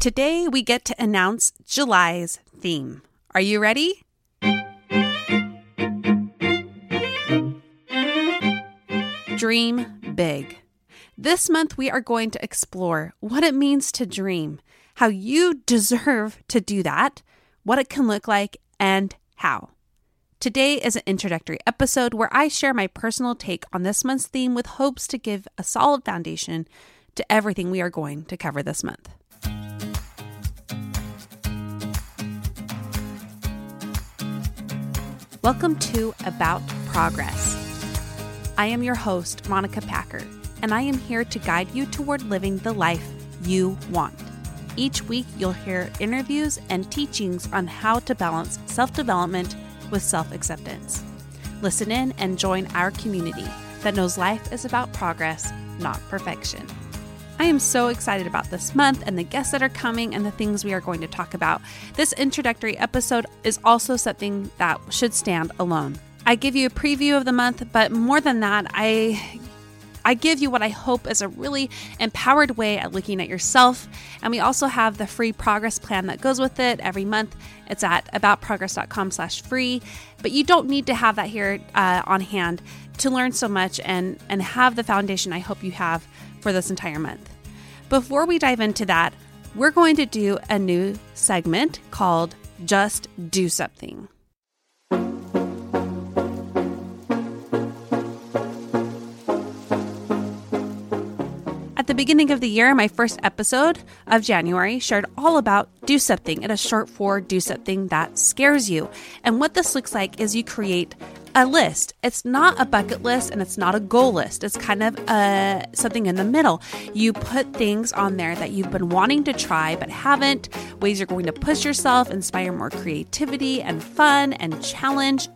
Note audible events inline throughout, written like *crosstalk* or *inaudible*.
Today, we get to announce July's theme. Are you ready? Dream big. This month, we are going to explore what it means to dream, how you deserve to do that, what it can look like, and how. Today is an introductory episode where I share my personal take on this month's theme with hopes to give a solid foundation to everything we are going to cover this month. Welcome to About Progress. I am your host, Monica Packer, and I am here to guide you toward living the life you want. Each week, you'll hear interviews and teachings on how to balance self development with self acceptance. Listen in and join our community that knows life is about progress, not perfection. I am so excited about this month and the guests that are coming and the things we are going to talk about. This introductory episode is also something that should stand alone. I give you a preview of the month, but more than that, I I give you what I hope is a really empowered way at looking at yourself. And we also have the free progress plan that goes with it every month. It's at aboutprogress.com slash free. But you don't need to have that here uh, on hand to learn so much and, and have the foundation I hope you have for this entire month. Before we dive into that, we're going to do a new segment called Just Do Something. At the beginning of the year, my first episode of January shared all about do something. It is short for do something that scares you. And what this looks like is you create a list. It's not a bucket list and it's not a goal list. It's kind of a, something in the middle. You put things on there that you've been wanting to try but haven't, ways you're going to push yourself, inspire more creativity and fun and challenge.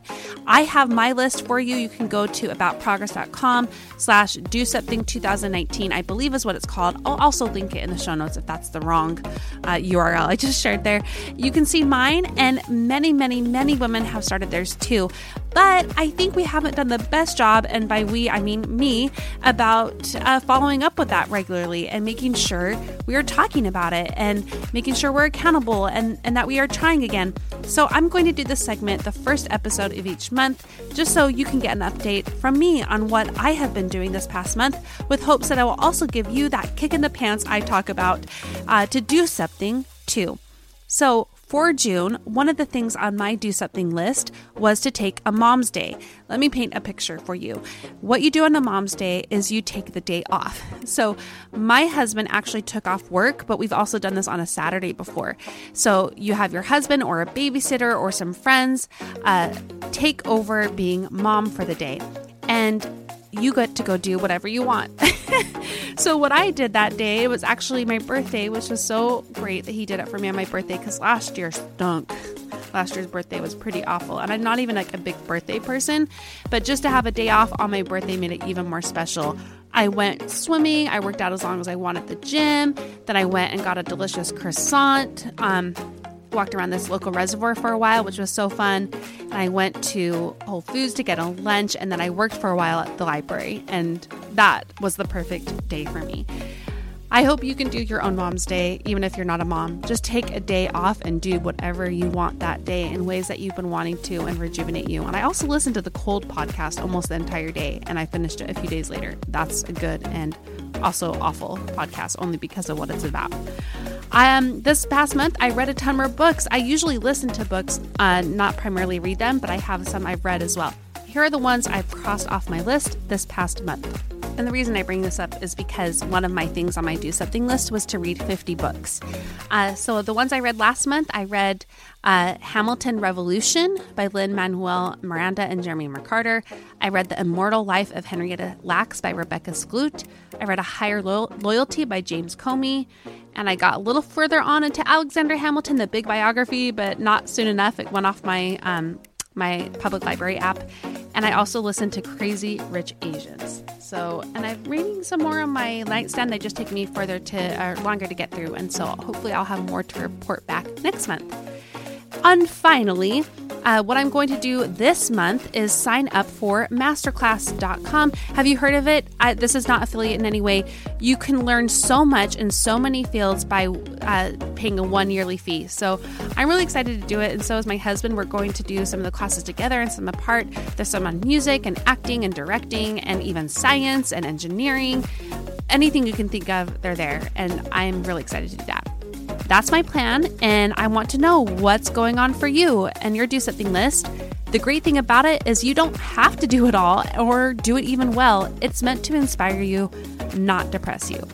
I have my list for you. You can go to aboutprogress.com slash do something 2019, I believe is what it's called. I'll also link it in the show notes if that's the wrong uh, URL I just shared there. You can see mine and many, many, many women have started theirs too. But I think we haven't done the best job, and by we, I mean me, about uh, following up with that regularly and making sure we are talking about it and making sure we're accountable and, and that we are trying again. So I'm going to do this segment the first episode of each month, just so you can get an update from me on what I have been doing this past month, with hopes that I will also give you that kick in the pants I talk about uh, to do something too. So, for June, one of the things on my do something list was to take a mom's day. Let me paint a picture for you. What you do on a mom's day is you take the day off. So, my husband actually took off work, but we've also done this on a Saturday before. So, you have your husband or a babysitter or some friends uh, take over being mom for the day. And you get to go do whatever you want. *laughs* so, what I did that day was actually my birthday, which was so great that he did it for me on my birthday because last year stunk. Last year's birthday was pretty awful. And I'm not even like a big birthday person, but just to have a day off on my birthday made it even more special. I went swimming. I worked out as long as I wanted at the gym. Then I went and got a delicious croissant. Um, walked around this local reservoir for a while, which was so fun. And I went to Whole Foods to get a lunch, and then I worked for a while at the library, and that was the perfect day for me. I hope you can do your own mom's day, even if you're not a mom. Just take a day off and do whatever you want that day in ways that you've been wanting to and rejuvenate you. And I also listened to the Cold podcast almost the entire day, and I finished it a few days later. That's a good and also awful podcast, only because of what it's about. Um, this past month, I read a ton more books. I usually listen to books, uh, not primarily read them, but I have some I've read as well. Here are the ones I've crossed off my list this past month. And the reason I bring this up is because one of my things on my do something list was to read 50 books. Uh, so the ones I read last month, I read uh, Hamilton Revolution by Lin Manuel Miranda and Jeremy McCarter. I read The Immortal Life of Henrietta Lacks by Rebecca Skloot. I read A Higher Lo- Loyalty by James Comey. And I got a little further on into Alexander Hamilton, the big biography, but not soon enough. It went off my um, my public library app. And I also listen to Crazy Rich Asians. So, and I'm reading some more on my nightstand. They just take me further to, uh, longer to get through. And so hopefully I'll have more to report back next month. And finally, uh, what I'm going to do this month is sign up for masterclass.com. Have you heard of it? I, this is not affiliate in any way. You can learn so much in so many fields by uh, paying a one yearly fee. So I'm really excited to do it, and so is my husband. We're going to do some of the classes together and some apart. There's some on music and acting and directing and even science and engineering. Anything you can think of, they're there, and I'm really excited to do that. That's my plan, and I want to know what's going on for you and your do something list. The great thing about it is you don't have to do it all or do it even well. It's meant to inspire you, not depress you.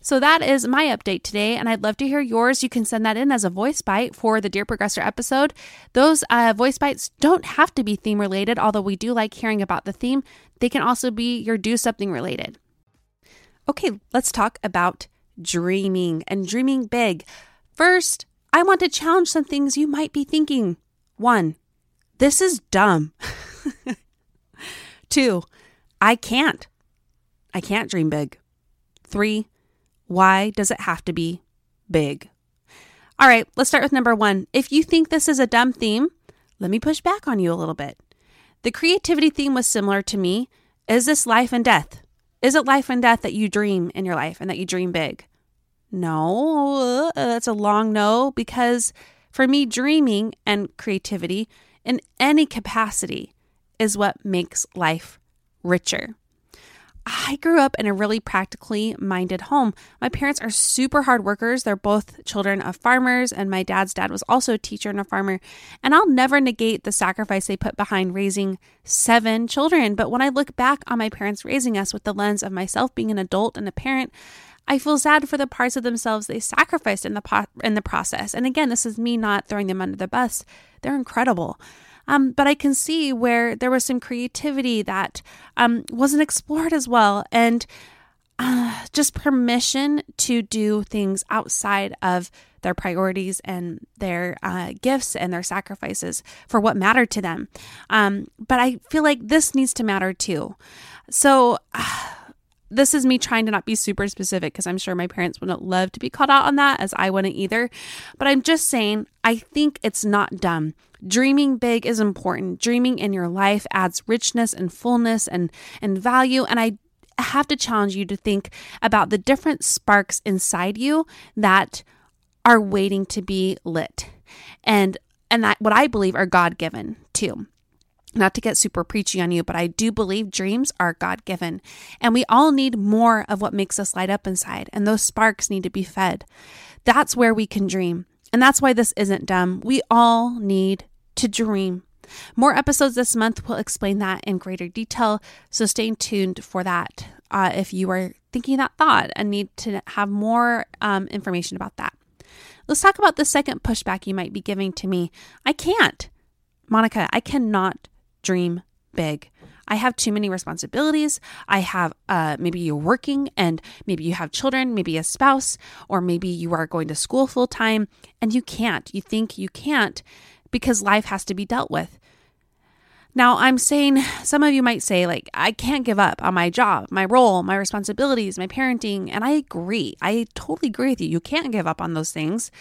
So that is my update today, and I'd love to hear yours. You can send that in as a voice bite for the Dear Progressor episode. Those uh, voice bites don't have to be theme related, although we do like hearing about the theme. They can also be your do something related. Okay, let's talk about dreaming and dreaming big. First, I want to challenge some things you might be thinking. One, this is dumb. *laughs* Two, I can't. I can't dream big. Three, why does it have to be big? All right, let's start with number one. If you think this is a dumb theme, let me push back on you a little bit. The creativity theme was similar to me. Is this life and death? Is it life and death that you dream in your life and that you dream big? No, uh, that's a long no because for me, dreaming and creativity in any capacity is what makes life richer. I grew up in a really practically minded home. My parents are super hard workers. They're both children of farmers, and my dad's dad was also a teacher and a farmer. And I'll never negate the sacrifice they put behind raising seven children. But when I look back on my parents raising us with the lens of myself being an adult and a parent, I feel sad for the parts of themselves they sacrificed in the po- in the process. And again, this is me not throwing them under the bus. They're incredible. Um, but I can see where there was some creativity that um, wasn't explored as well, and uh, just permission to do things outside of their priorities and their uh, gifts and their sacrifices for what mattered to them. Um, but I feel like this needs to matter too. So. Uh, this is me trying to not be super specific because I'm sure my parents wouldn't love to be called out on that, as I wouldn't either. But I'm just saying, I think it's not dumb Dreaming big is important. Dreaming in your life adds richness and fullness and, and value. And I have to challenge you to think about the different sparks inside you that are waiting to be lit. And and that what I believe are God given too. Not to get super preachy on you, but I do believe dreams are God given. And we all need more of what makes us light up inside. And those sparks need to be fed. That's where we can dream. And that's why this isn't dumb. We all need to dream. More episodes this month will explain that in greater detail, so stay tuned for that uh, if you are thinking that thought and need to have more um, information about that. Let's talk about the second pushback you might be giving to me. I can't. Monica, I cannot dream big. I have too many responsibilities. I have, uh, maybe you're working and maybe you have children, maybe a spouse, or maybe you are going to school full time and you can't. You think you can't because life has to be dealt with. Now, I'm saying some of you might say, like, I can't give up on my job, my role, my responsibilities, my parenting. And I agree. I totally agree with you. You can't give up on those things.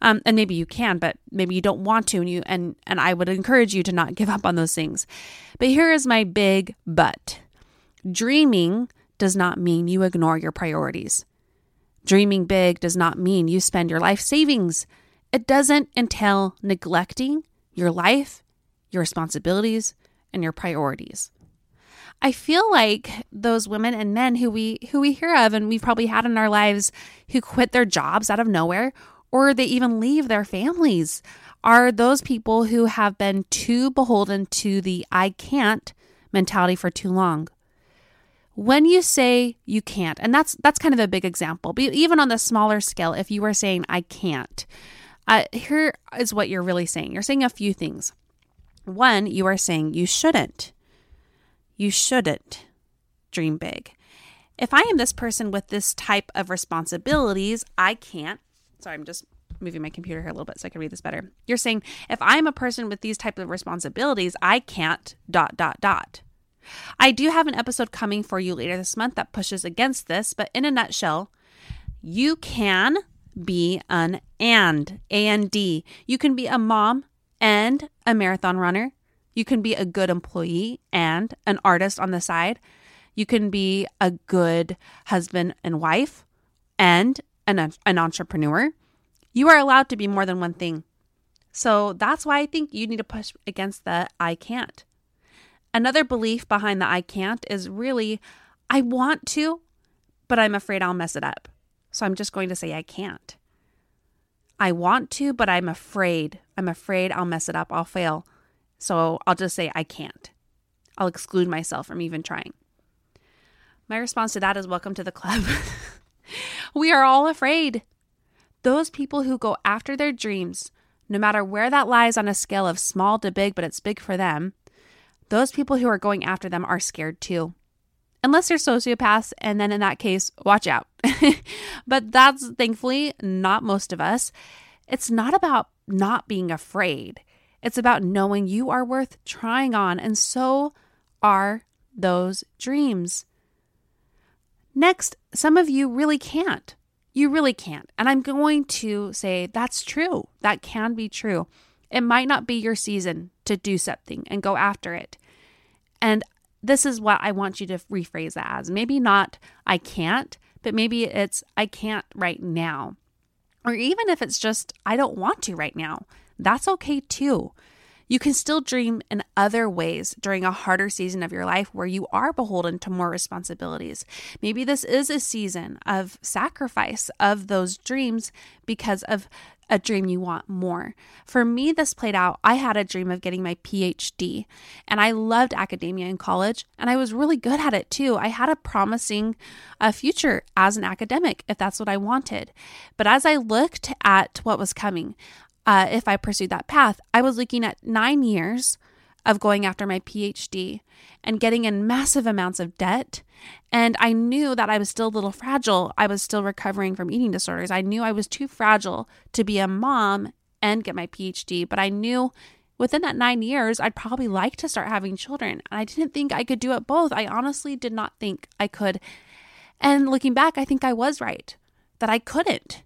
Um, and maybe you can, but maybe you don't want to. And you and and I would encourage you to not give up on those things. But here is my big but. Dreaming does not mean you ignore your priorities. Dreaming big does not mean you spend your life savings. It doesn't entail neglecting your life your responsibilities, and your priorities. I feel like those women and men who we who we hear of and we've probably had in our lives who quit their jobs out of nowhere or they even leave their families are those people who have been too beholden to the I can't mentality for too long. When you say you can't, and that's that's kind of a big example, but even on the smaller scale, if you were saying I can't, uh, here is what you're really saying. You're saying a few things. One, you are saying you shouldn't. You shouldn't dream big. If I am this person with this type of responsibilities, I can't. Sorry, I'm just moving my computer here a little bit so I can read this better. You're saying if I'm a person with these type of responsibilities, I can't dot dot dot. I do have an episode coming for you later this month that pushes against this, but in a nutshell, you can be an and, A and D. You can be a mom and a marathon runner. You can be a good employee and an artist on the side. You can be a good husband and wife and an, an entrepreneur. You are allowed to be more than one thing. So that's why I think you need to push against the I can't. Another belief behind the I can't is really I want to, but I'm afraid I'll mess it up. So I'm just going to say I can't. I want to, but I'm afraid. I'm afraid I'll mess it up. I'll fail. So I'll just say I can't. I'll exclude myself from even trying. My response to that is welcome to the club. *laughs* we are all afraid. Those people who go after their dreams, no matter where that lies on a scale of small to big, but it's big for them, those people who are going after them are scared too unless they're sociopaths. And then in that case, watch out. *laughs* but that's thankfully not most of us. It's not about not being afraid, it's about knowing you are worth trying on. And so are those dreams. Next, some of you really can't. You really can't. And I'm going to say that's true. That can be true. It might not be your season to do something and go after it. And this is what I want you to rephrase that as. Maybe not, I can't, but maybe it's, I can't right now. Or even if it's just, I don't want to right now, that's okay too. You can still dream in other ways during a harder season of your life where you are beholden to more responsibilities. Maybe this is a season of sacrifice of those dreams because of a dream you want more. For me, this played out. I had a dream of getting my PhD, and I loved academia in college, and I was really good at it too. I had a promising uh, future as an academic if that's what I wanted. But as I looked at what was coming, uh, if I pursued that path, I was looking at nine years of going after my PhD and getting in massive amounts of debt. And I knew that I was still a little fragile. I was still recovering from eating disorders. I knew I was too fragile to be a mom and get my PhD, but I knew within that nine years, I'd probably like to start having children. And I didn't think I could do it both. I honestly did not think I could. And looking back, I think I was right that I couldn't.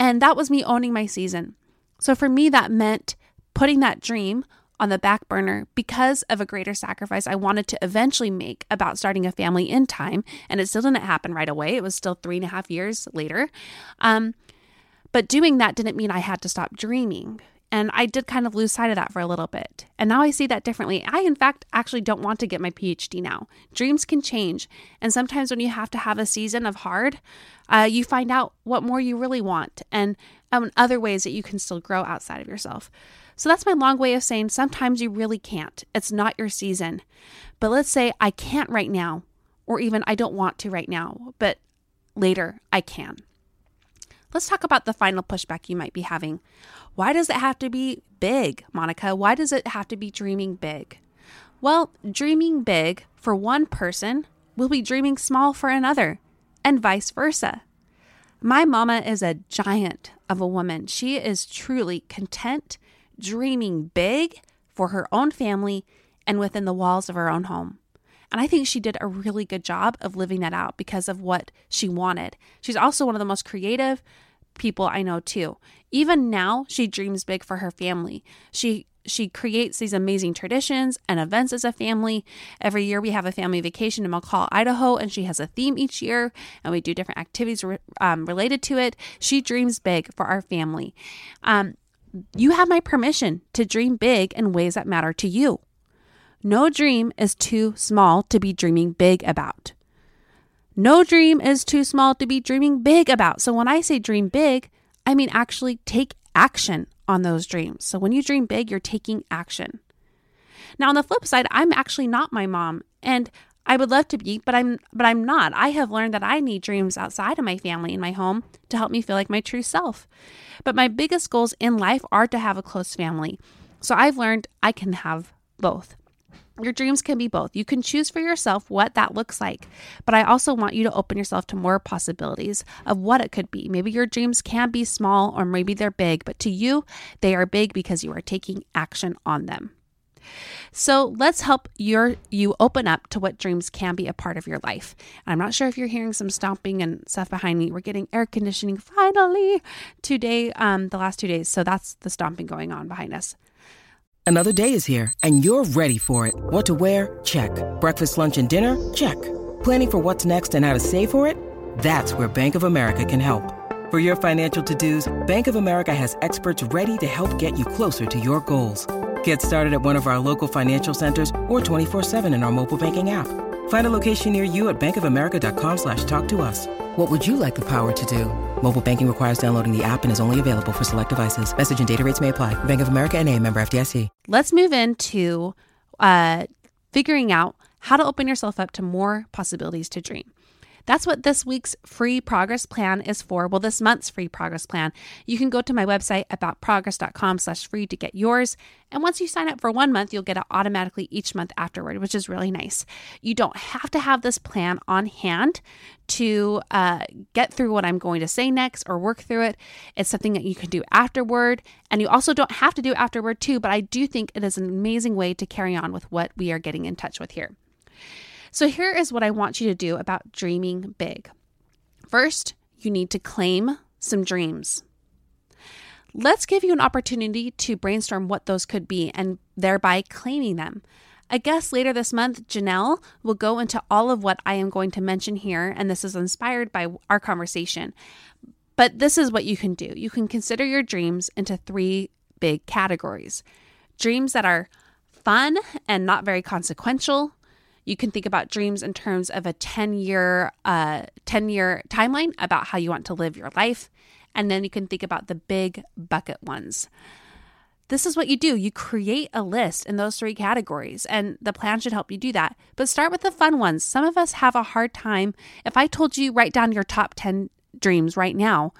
And that was me owning my season. So for me, that meant putting that dream on the back burner because of a greater sacrifice I wanted to eventually make about starting a family in time. And it still didn't happen right away. It was still three and a half years later. Um, but doing that didn't mean I had to stop dreaming. And I did kind of lose sight of that for a little bit. And now I see that differently. I, in fact, actually don't want to get my PhD now. Dreams can change. And sometimes when you have to have a season of hard, uh, you find out what more you really want and um, other ways that you can still grow outside of yourself. So that's my long way of saying sometimes you really can't. It's not your season. But let's say I can't right now, or even I don't want to right now, but later I can. Let's talk about the final pushback you might be having. Why does it have to be big, Monica? Why does it have to be dreaming big? Well, dreaming big for one person will be dreaming small for another, and vice versa. My mama is a giant of a woman. She is truly content, dreaming big for her own family and within the walls of her own home. And I think she did a really good job of living that out because of what she wanted. She's also one of the most creative people I know too. Even now, she dreams big for her family. She she creates these amazing traditions and events as a family. Every year we have a family vacation in McCall, Idaho, and she has a theme each year, and we do different activities um, related to it. She dreams big for our family. Um, you have my permission to dream big in ways that matter to you. No dream is too small to be dreaming big about. No dream is too small to be dreaming big about. So when I say dream big, I mean actually take action on those dreams. So when you dream big, you're taking action. Now on the flip side, I'm actually not my mom and I would love to be, but I'm but I'm not. I have learned that I need dreams outside of my family and my home to help me feel like my true self. But my biggest goals in life are to have a close family. So I've learned I can have both. Your dreams can be both. You can choose for yourself what that looks like. But I also want you to open yourself to more possibilities of what it could be. Maybe your dreams can be small or maybe they're big, but to you, they are big because you are taking action on them. So let's help your you open up to what dreams can be a part of your life. I'm not sure if you're hearing some stomping and stuff behind me. We're getting air conditioning finally today, um, the last two days. So that's the stomping going on behind us. Another day is here, and you're ready for it. What to wear? Check. Breakfast, lunch, and dinner? Check. Planning for what's next and how to save for it? That's where Bank of America can help. For your financial to-dos, Bank of America has experts ready to help get you closer to your goals. Get started at one of our local financial centers or 24-7 in our mobile banking app. Find a location near you at bankofamerica.com slash talk to us. What would you like the power to do? Mobile banking requires downloading the app and is only available for select devices. Message and data rates may apply. Bank of America and a member FDIC. Let's move into uh, figuring out how to open yourself up to more possibilities to dream. That's what this week's free progress plan is for. Well, this month's free progress plan. You can go to my website aboutprogress.com slash free to get yours. And once you sign up for one month, you'll get it automatically each month afterward, which is really nice. You don't have to have this plan on hand to uh, get through what I'm going to say next or work through it. It's something that you can do afterward. And you also don't have to do afterward too, but I do think it is an amazing way to carry on with what we are getting in touch with here. So, here is what I want you to do about dreaming big. First, you need to claim some dreams. Let's give you an opportunity to brainstorm what those could be and thereby claiming them. I guess later this month, Janelle, will go into all of what I am going to mention here, and this is inspired by our conversation. But this is what you can do you can consider your dreams into three big categories dreams that are fun and not very consequential, you can think about dreams in terms of a 10 year uh, 10 year timeline about how you want to live your life. And then you can think about the big bucket ones. This is what you do. You create a list in those three categories and the plan should help you do that. But start with the fun ones. Some of us have a hard time. If i told you write down your top 10 dreams right now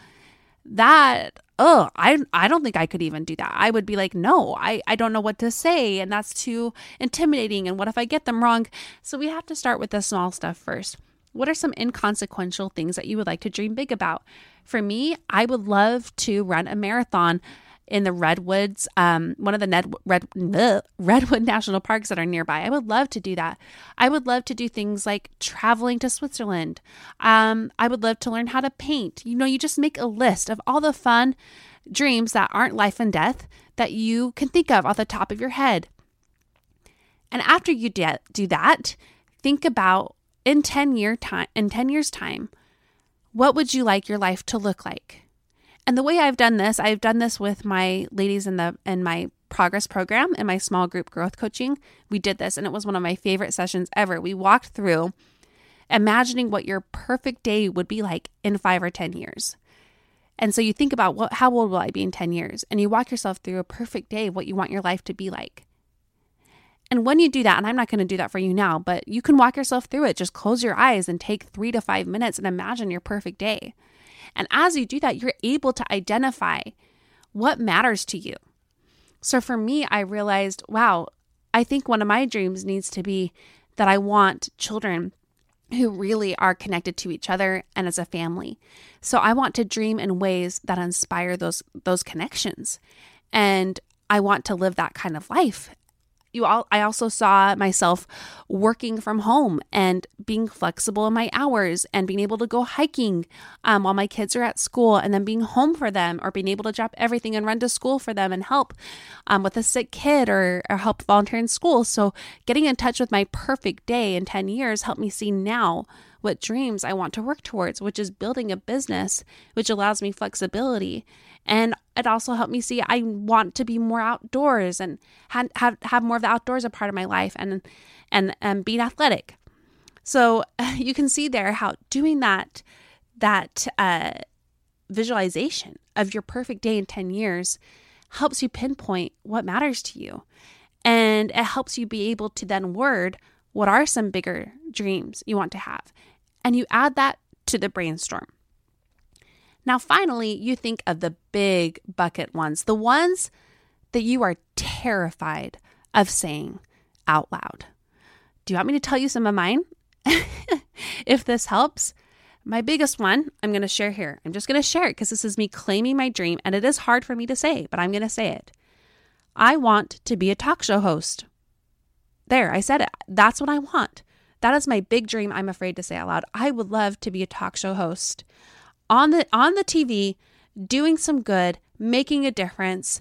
that oh i i don't think i could even do that. I would be like no i i don't know what to say and that's too intimidating and what if i get them wrong? So we have to start with the small stuff first. What are some inconsequential things that you would like to dream big about? For me i would love to run a marathon in the redwoods, um, one of the Ned, Red, redwood *laughs* national parks that are nearby. I would love to do that. I would love to do things like traveling to Switzerland. Um, I would love to learn how to paint. You know, you just make a list of all the fun dreams that aren't life and death that you can think of off the top of your head. And after you do that, think about in 10 year time in 10 years time, what would you like your life to look like? And the way I've done this, I've done this with my ladies in the in my progress program and my small group growth coaching. We did this and it was one of my favorite sessions ever. We walked through imagining what your perfect day would be like in 5 or 10 years. And so you think about what how old will I be in 10 years? And you walk yourself through a perfect day of what you want your life to be like. And when you do that, and I'm not going to do that for you now, but you can walk yourself through it. Just close your eyes and take 3 to 5 minutes and imagine your perfect day. And as you do that, you're able to identify what matters to you. So for me, I realized, wow, I think one of my dreams needs to be that I want children who really are connected to each other and as a family. So I want to dream in ways that inspire those those connections. And I want to live that kind of life you all I also saw myself working from home and being flexible in my hours and being able to go hiking um, while my kids are at school and then being home for them or being able to drop everything and run to school for them and help um, with a sick kid or, or help volunteer in school. So getting in touch with my perfect day in 10 years helped me see now what dreams I want to work towards, which is building a business which allows me flexibility. And it also helped me see I want to be more outdoors and have have, have more of the outdoors a part of my life and and and being athletic. So *laughs* you can see there how doing that that uh, visualization of your perfect day in 10 years helps you pinpoint what matters to you. And it helps you be able to then word what are some bigger dreams you want to have and you add that to the brainstorm. Now, finally, you think of the big bucket ones, the ones that you are terrified of saying out loud. Do you want me to tell you some of mine? *laughs* if this helps, my biggest one I'm going to share here. I'm just going to share it because this is me claiming my dream, and it is hard for me to say, but I'm going to say it. I want to be a talk show host. There, I said it. That's what I want. That is my big dream I'm afraid to say out loud. I would love to be a talk show host on the on the TV doing some good, making a difference,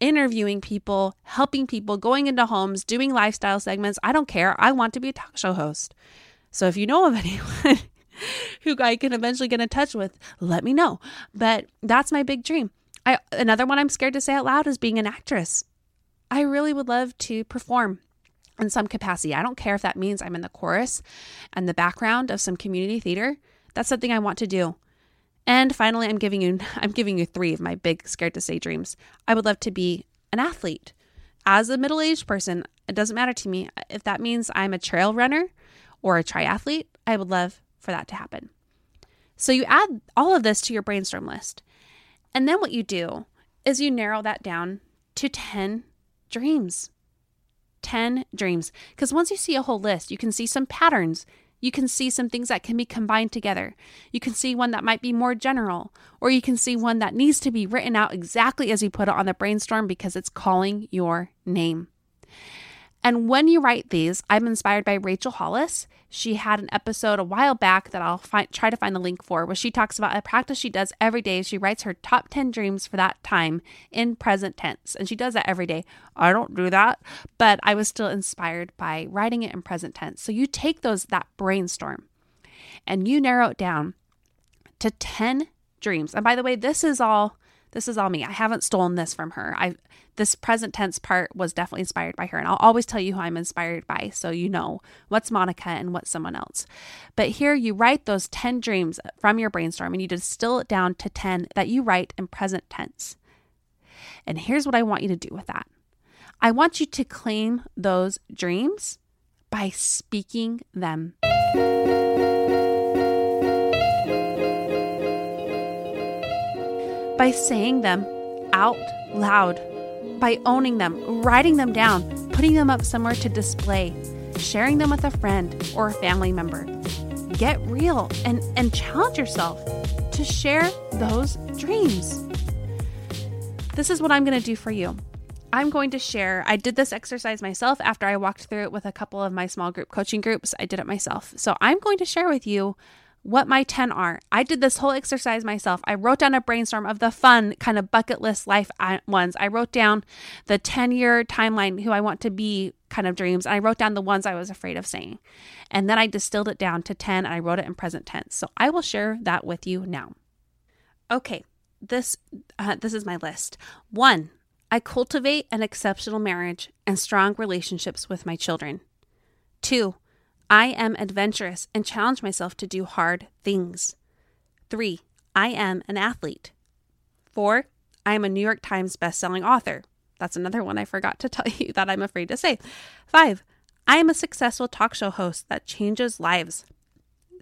interviewing people, helping people, going into homes, doing lifestyle segments. I don't care. I want to be a talk show host. So if you know of *laughs* anyone who I can eventually get in touch with, let me know. But that's my big dream. I another one I'm scared to say out loud is being an actress. I really would love to perform in some capacity. I don't care if that means I'm in the chorus and the background of some community theater. That's something I want to do. And finally, I'm giving you *laughs* I'm giving you 3 of my big scared to say dreams. I would love to be an athlete. As a middle-aged person, it doesn't matter to me if that means I'm a trail runner or a triathlete. I would love for that to happen. So you add all of this to your brainstorm list. And then what you do is you narrow that down to 10 dreams. 10 dreams. Because once you see a whole list, you can see some patterns. You can see some things that can be combined together. You can see one that might be more general, or you can see one that needs to be written out exactly as you put it on the brainstorm because it's calling your name. And when you write these, I'm inspired by Rachel Hollis. She had an episode a while back that I'll try to find the link for, where she talks about a practice she does every day. She writes her top 10 dreams for that time in present tense. And she does that every day. I don't do that, but I was still inspired by writing it in present tense. So you take those, that brainstorm, and you narrow it down to 10 dreams. And by the way, this is all this is all me. I haven't stolen this from her. I this present tense part was definitely inspired by her and I'll always tell you who I'm inspired by so you know what's Monica and what's someone else. But here you write those 10 dreams from your brainstorm and you distill it down to 10 that you write in present tense. And here's what I want you to do with that. I want you to claim those dreams by speaking them. By saying them out loud, by owning them, writing them down, putting them up somewhere to display, sharing them with a friend or a family member. Get real and, and challenge yourself to share those dreams. This is what I'm going to do for you. I'm going to share. I did this exercise myself after I walked through it with a couple of my small group coaching groups. I did it myself. So I'm going to share with you what my 10 are. I did this whole exercise myself. I wrote down a brainstorm of the fun kind of bucket list life ones. I wrote down the 10 year timeline, who I want to be kind of dreams. And I wrote down the ones I was afraid of saying. And then I distilled it down to 10 and I wrote it in present tense. So I will share that with you now. Okay, this uh, this is my list. 1. I cultivate an exceptional marriage and strong relationships with my children. 2. I am adventurous and challenge myself to do hard things. Three, I am an athlete. Four, I am a New York Times bestselling author. That's another one I forgot to *laughs* tell you that I'm afraid to say. Five, I am a successful talk show host that changes lives.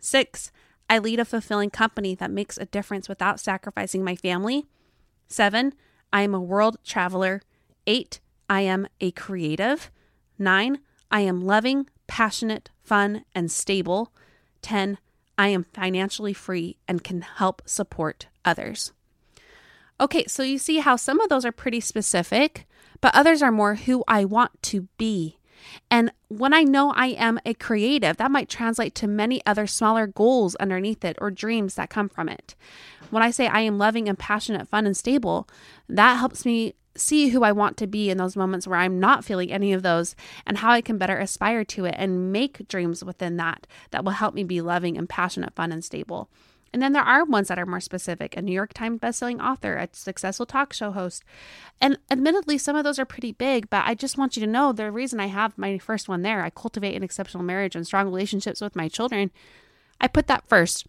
Six, I lead a fulfilling company that makes a difference without sacrificing my family. Seven, I am a world traveler. Eight, I am a creative. Nine, I am loving, passionate, fun, and stable. 10. I am financially free and can help support others. Okay, so you see how some of those are pretty specific, but others are more who I want to be. And when I know I am a creative, that might translate to many other smaller goals underneath it or dreams that come from it. When I say I am loving and passionate, fun, and stable, that helps me see who I want to be in those moments where I'm not feeling any of those and how I can better aspire to it and make dreams within that that will help me be loving and passionate, fun, and stable. And then there are ones that are more specific a New York Times bestselling author, a successful talk show host. And admittedly, some of those are pretty big, but I just want you to know the reason I have my first one there I cultivate an exceptional marriage and strong relationships with my children. I put that first,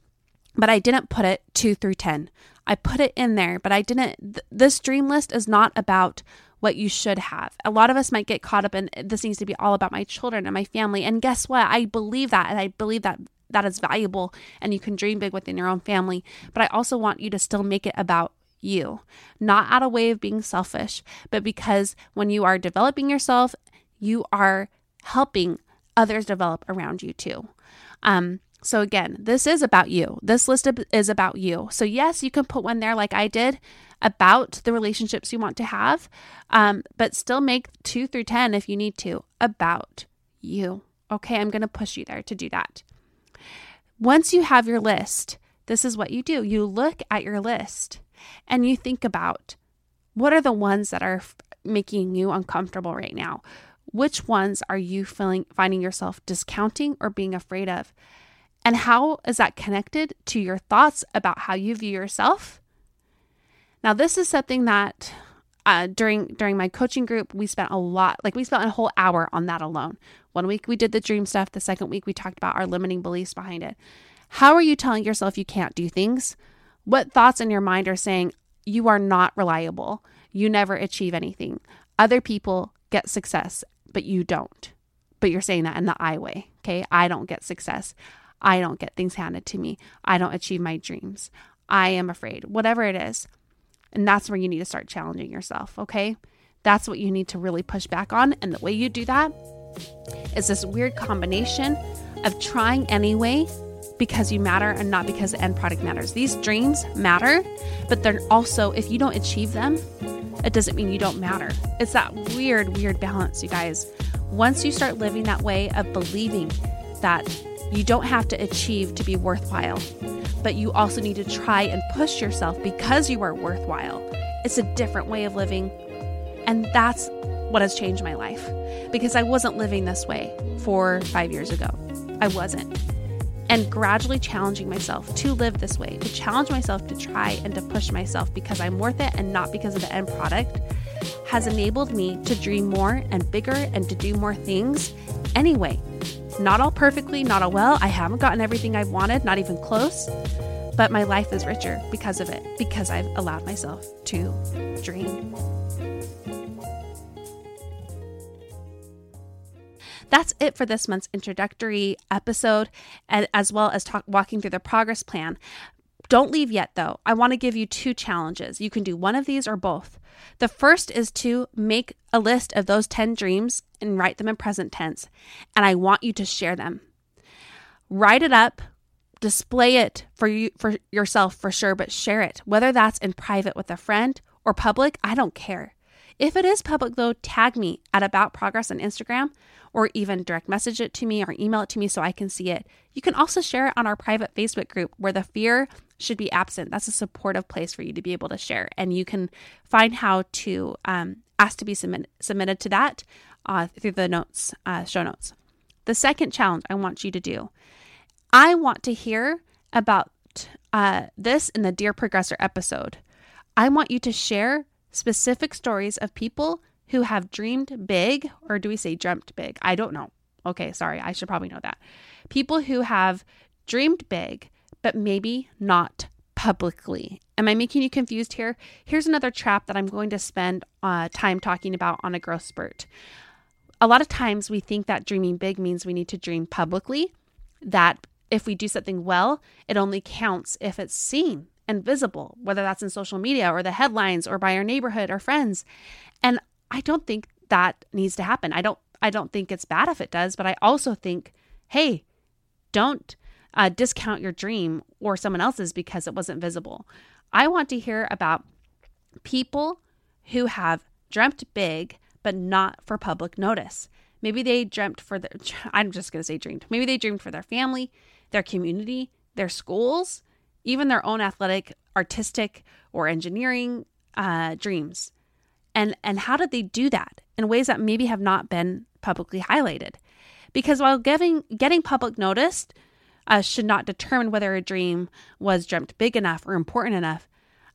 but I didn't put it two through 10. I put it in there, but I didn't. Th- this dream list is not about what you should have. A lot of us might get caught up in this needs to be all about my children and my family. And guess what? I believe that. And I believe that that is valuable and you can dream big within your own family. But I also want you to still make it about you, not out of way of being selfish, but because when you are developing yourself, you are helping others develop around you too. Um, so, again, this is about you. This list is about you. So, yes, you can put one there like I did about the relationships you want to have, um, but still make two through 10 if you need to about you. Okay, I'm going to push you there to do that. Once you have your list, this is what you do you look at your list and you think about what are the ones that are f- making you uncomfortable right now? Which ones are you feeling finding yourself discounting or being afraid of? And how is that connected to your thoughts about how you view yourself? Now, this is something that uh, during during my coaching group we spent a lot like we spent a whole hour on that alone. One week we did the dream stuff the second week we talked about our limiting beliefs behind it. How are you telling yourself you can't do things? What thoughts in your mind are saying you are not reliable? You never achieve anything. Other people get success but you don't. But you're saying that in the i way okay? I don't get success I don't get things handed to me. I don't achieve my dreams. I am afraid, whatever it is. And that's where you need to start challenging yourself, okay? That's what you need to really push back on. And the way you do that is this weird combination of trying anyway because you matter and not because the end product matters. These dreams matter, but they're also, if you don't achieve them, it doesn't mean you don't matter. It's that weird, weird balance, you guys. Once you start living that way of believing that you don't have to achieve to be worthwhile, but you also need to try and push yourself because you are worthwhile. It's a different way of living. And that's what has changed my life because I wasn't living this way four, five years ago. I wasn't. And gradually challenging myself to live this way, to challenge myself to try and to push myself because I'm worth it and not because of the end product, has enabled me to dream more and bigger and to do more things anyway. Not all perfectly, not all well. I haven't gotten everything I've wanted, not even close. But my life is richer because of it, because I've allowed myself to dream. That's it for this month's introductory episode, as well as talk, walking through the progress plan. Don't leave yet, though. I want to give you two challenges. You can do one of these or both. The first is to make a list of those 10 dreams and write them in present tense, and I want you to share them. Write it up, display it for you for yourself for sure, but share it. Whether that's in private with a friend or public, I don't care. If it is public, though, tag me at About Progress on Instagram or even direct message it to me or email it to me so I can see it. You can also share it on our private Facebook group where the fear should be absent. That's a supportive place for you to be able to share. And you can find how to um, ask to be submit- submitted to that uh, through the notes, uh, show notes. The second challenge I want you to do I want to hear about uh, this in the Dear Progressor episode. I want you to share specific stories of people who have dreamed big, or do we say dreamt big? I don't know. Okay, sorry, I should probably know that. People who have dreamed big, but maybe not publicly. Am I making you confused here? Here's another trap that I'm going to spend uh, time talking about on a growth spurt. A lot of times we think that dreaming big means we need to dream publicly, that if we do something well, it only counts if it's seen and visible, whether that's in social media or the headlines or by our neighborhood or friends. And I don't think that needs to happen. I don't I don't think it's bad if it does, but I also think, hey, don't uh, discount your dream or someone else's because it wasn't visible. I want to hear about people who have dreamt big but not for public notice. Maybe they dreamt for their, *laughs* I'm just going to say dreamed. Maybe they dreamed for their family, their community, their schools, even their own athletic, artistic, or engineering uh, dreams. And, and how did they do that in ways that maybe have not been publicly highlighted? Because while giving, getting public noticed uh, should not determine whether a dream was dreamt big enough or important enough,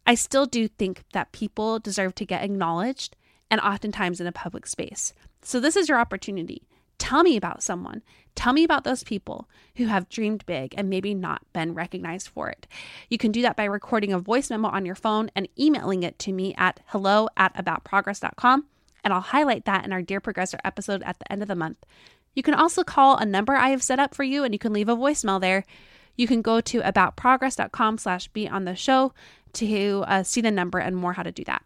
I still do think that people deserve to get acknowledged and oftentimes in a public space. So, this is your opportunity. Tell me about someone. Tell me about those people who have dreamed big and maybe not been recognized for it. You can do that by recording a voice memo on your phone and emailing it to me at hello at aboutprogress.com. And I'll highlight that in our Dear Progressor episode at the end of the month. You can also call a number I have set up for you and you can leave a voicemail there. You can go to aboutprogress.com slash be on the show to uh, see the number and more how to do that.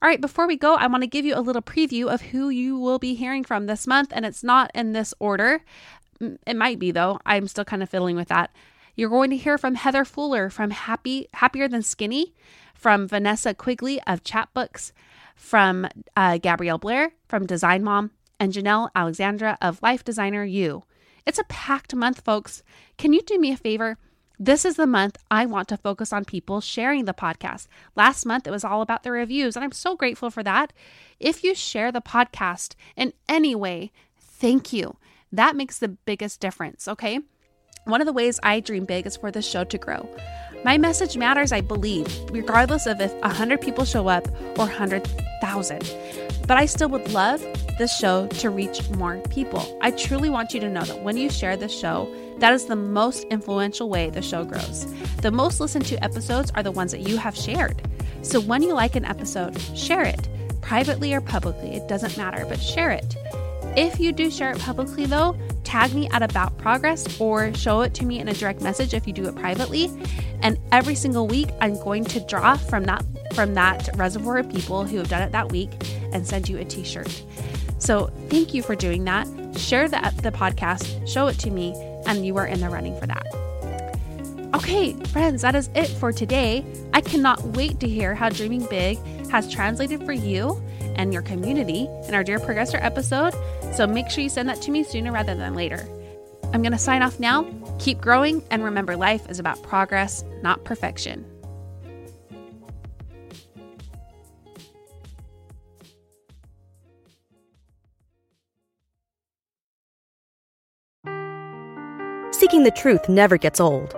All right, before we go, I want to give you a little preview of who you will be hearing from this month, and it's not in this order. It might be though. I'm still kind of fiddling with that. You're going to hear from Heather Fuller from Happy Happier Than Skinny, from Vanessa Quigley of Chatbooks, from uh, Gabrielle Blair from Design Mom, and Janelle Alexandra of Life Designer U. It's a packed month, folks. Can you do me a favor? This is the month I want to focus on people sharing the podcast. Last month, it was all about the reviews, and I'm so grateful for that. If you share the podcast in any way, thank you. That makes the biggest difference, okay? One of the ways I dream big is for the show to grow. My message matters, I believe, regardless of if 100 people show up or 100,000. But I still would love this show to reach more people. I truly want you to know that when you share this show, that is the most influential way the show grows. The most listened to episodes are the ones that you have shared. So when you like an episode, share it. Privately or publicly, it doesn't matter, but share it. If you do share it publicly, though, tag me at About Progress or show it to me in a direct message if you do it privately. And every single week, I'm going to draw from that from that reservoir of people who have done it that week and send you a T-shirt. So thank you for doing that. Share the the podcast, show it to me, and you are in the running for that. Okay, friends, that is it for today. I cannot wait to hear how dreaming big has translated for you and your community in our Dear Progressor episode. So make sure you send that to me sooner rather than later. I'm going to sign off now. Keep growing, and remember, life is about progress, not perfection. Seeking the truth never gets old.